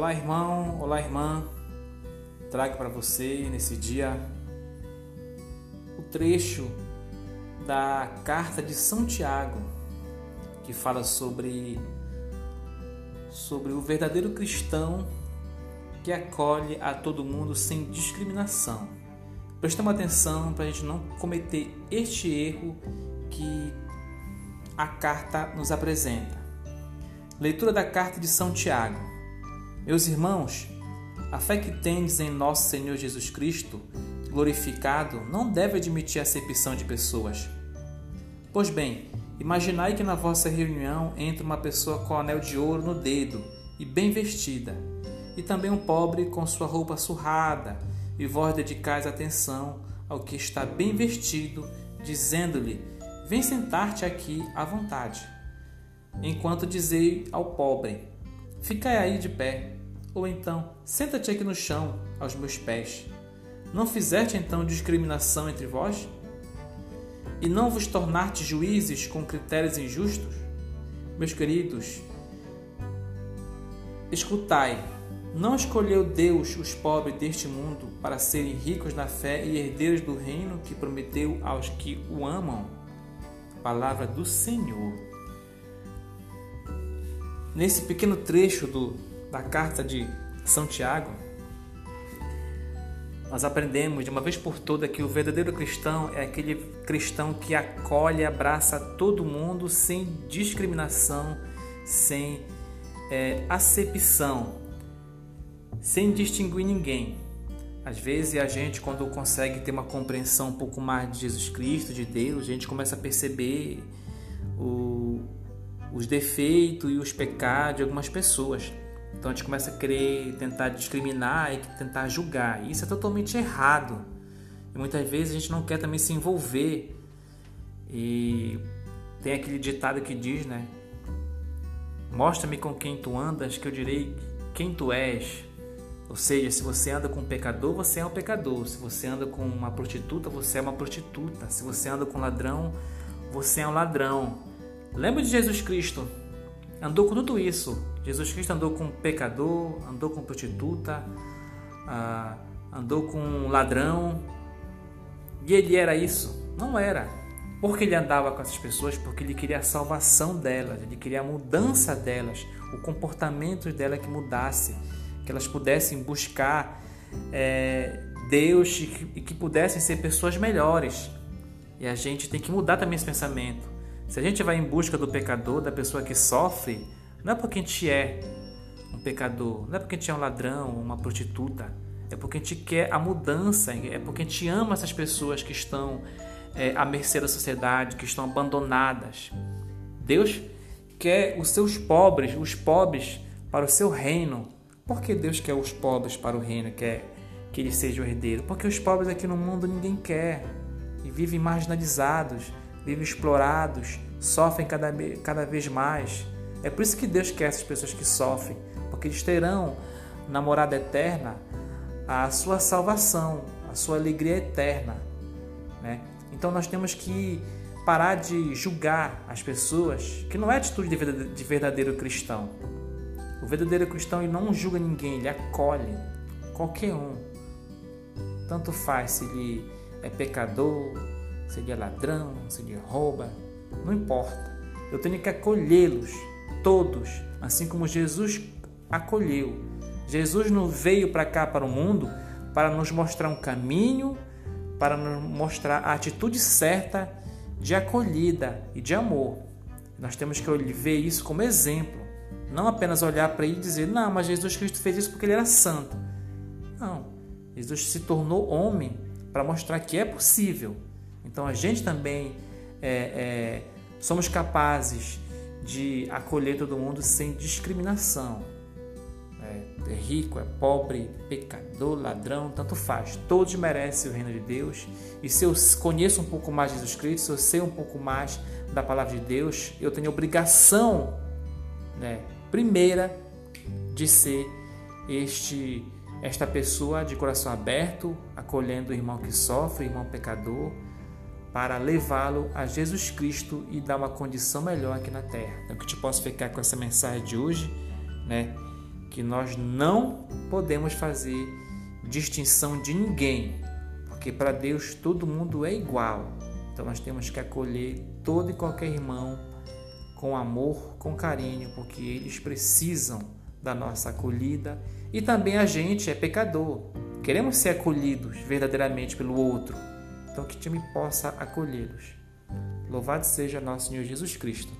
Olá, irmão, olá, irmã. Trago para você nesse dia o trecho da carta de São Tiago, que fala sobre sobre o verdadeiro cristão que acolhe a todo mundo sem discriminação. Prestamos atenção para a gente não cometer este erro que a carta nos apresenta. Leitura da carta de São Tiago. Meus irmãos, a fé que tendes em nosso Senhor Jesus Cristo, glorificado, não deve admitir acepção de pessoas. Pois bem, imaginai que na vossa reunião entra uma pessoa com anel de ouro no dedo e bem vestida, e também um pobre com sua roupa surrada, e vós dedicais atenção ao que está bem vestido, dizendo-lhe: Vem sentar-te aqui à vontade. Enquanto dizei ao pobre: Ficai aí de pé, ou então senta-te aqui no chão, aos meus pés. Não fizeste então discriminação entre vós? E não vos tornaste juízes com critérios injustos? Meus queridos, escutai, não escolheu Deus os pobres deste mundo para serem ricos na fé e herdeiros do reino que prometeu aos que o amam? Palavra do Senhor. Nesse pequeno trecho do, da carta de São Tiago, nós aprendemos de uma vez por todas que o verdadeiro cristão é aquele cristão que acolhe e abraça todo mundo sem discriminação, sem é, acepção, sem distinguir ninguém. Às vezes a gente, quando consegue ter uma compreensão um pouco mais de Jesus Cristo, de Deus, a gente começa a perceber o, os defeitos e os pecados de algumas pessoas. Então a gente começa a querer tentar discriminar e tentar julgar. E isso é totalmente errado. E muitas vezes a gente não quer também se envolver. E tem aquele ditado que diz, né? Mostra-me com quem tu andas, que eu direi quem tu és. Ou seja, se você anda com um pecador, você é um pecador. Se você anda com uma prostituta, você é uma prostituta. Se você anda com um ladrão, você é um ladrão. Lembra de Jesus Cristo? Andou com tudo isso. Jesus Cristo andou com pecador, andou com prostituta, ah, andou com ladrão. E ele era isso? Não era. Porque ele andava com essas pessoas, porque ele queria a salvação delas, ele queria a mudança delas, o comportamento dela que mudasse que elas pudessem buscar é, Deus e que, e que pudessem ser pessoas melhores. E a gente tem que mudar também esse pensamento. Se a gente vai em busca do pecador, da pessoa que sofre, não é porque a gente é um pecador, não é porque a gente é um ladrão, uma prostituta, é porque a gente quer a mudança, é porque a gente ama essas pessoas que estão é, à mercê da sociedade, que estão abandonadas. Deus quer os seus pobres, os pobres, para o seu reino, por que Deus quer os pobres para o reino, quer que eles sejam herdeiros? Porque os pobres aqui no mundo ninguém quer e vivem marginalizados, vivem explorados, sofrem cada, cada vez mais. É por isso que Deus quer essas pessoas que sofrem, porque eles terão na morada eterna a sua salvação, a sua alegria eterna. Né? Então nós temos que parar de julgar as pessoas, que não é atitude de verdadeiro cristão. O verdadeiro cristão ele não julga ninguém, ele acolhe qualquer um. Tanto faz se ele é pecador, se ele é ladrão, se ele rouba, não importa. Eu tenho que acolhê-los, todos, assim como Jesus acolheu. Jesus não veio para cá, para o mundo, para nos mostrar um caminho, para nos mostrar a atitude certa de acolhida e de amor. Nós temos que ver isso como exemplo. Não apenas olhar para ele e dizer, não, mas Jesus Cristo fez isso porque ele era santo. Não. Jesus se tornou homem para mostrar que é possível. Então a gente também é, é, somos capazes de acolher todo mundo sem discriminação. É, é rico, é pobre, pecador, ladrão, tanto faz. Todos merecem o reino de Deus. E se eu conheço um pouco mais de Jesus Cristo, se eu sei um pouco mais da palavra de Deus, eu tenho obrigação né, primeira de ser este esta pessoa de coração aberto, acolhendo o irmão que sofre, o irmão pecador, para levá-lo a Jesus Cristo e dar uma condição melhor aqui na terra. Então que te posso ficar com essa mensagem de hoje, né? que nós não podemos fazer distinção de ninguém, porque para Deus todo mundo é igual. Então nós temos que acolher todo e qualquer irmão com amor, com carinho, porque eles precisam da nossa acolhida e também a gente é pecador. Queremos ser acolhidos verdadeiramente pelo outro. Então que time possa acolhê-los. Louvado seja nosso Senhor Jesus Cristo.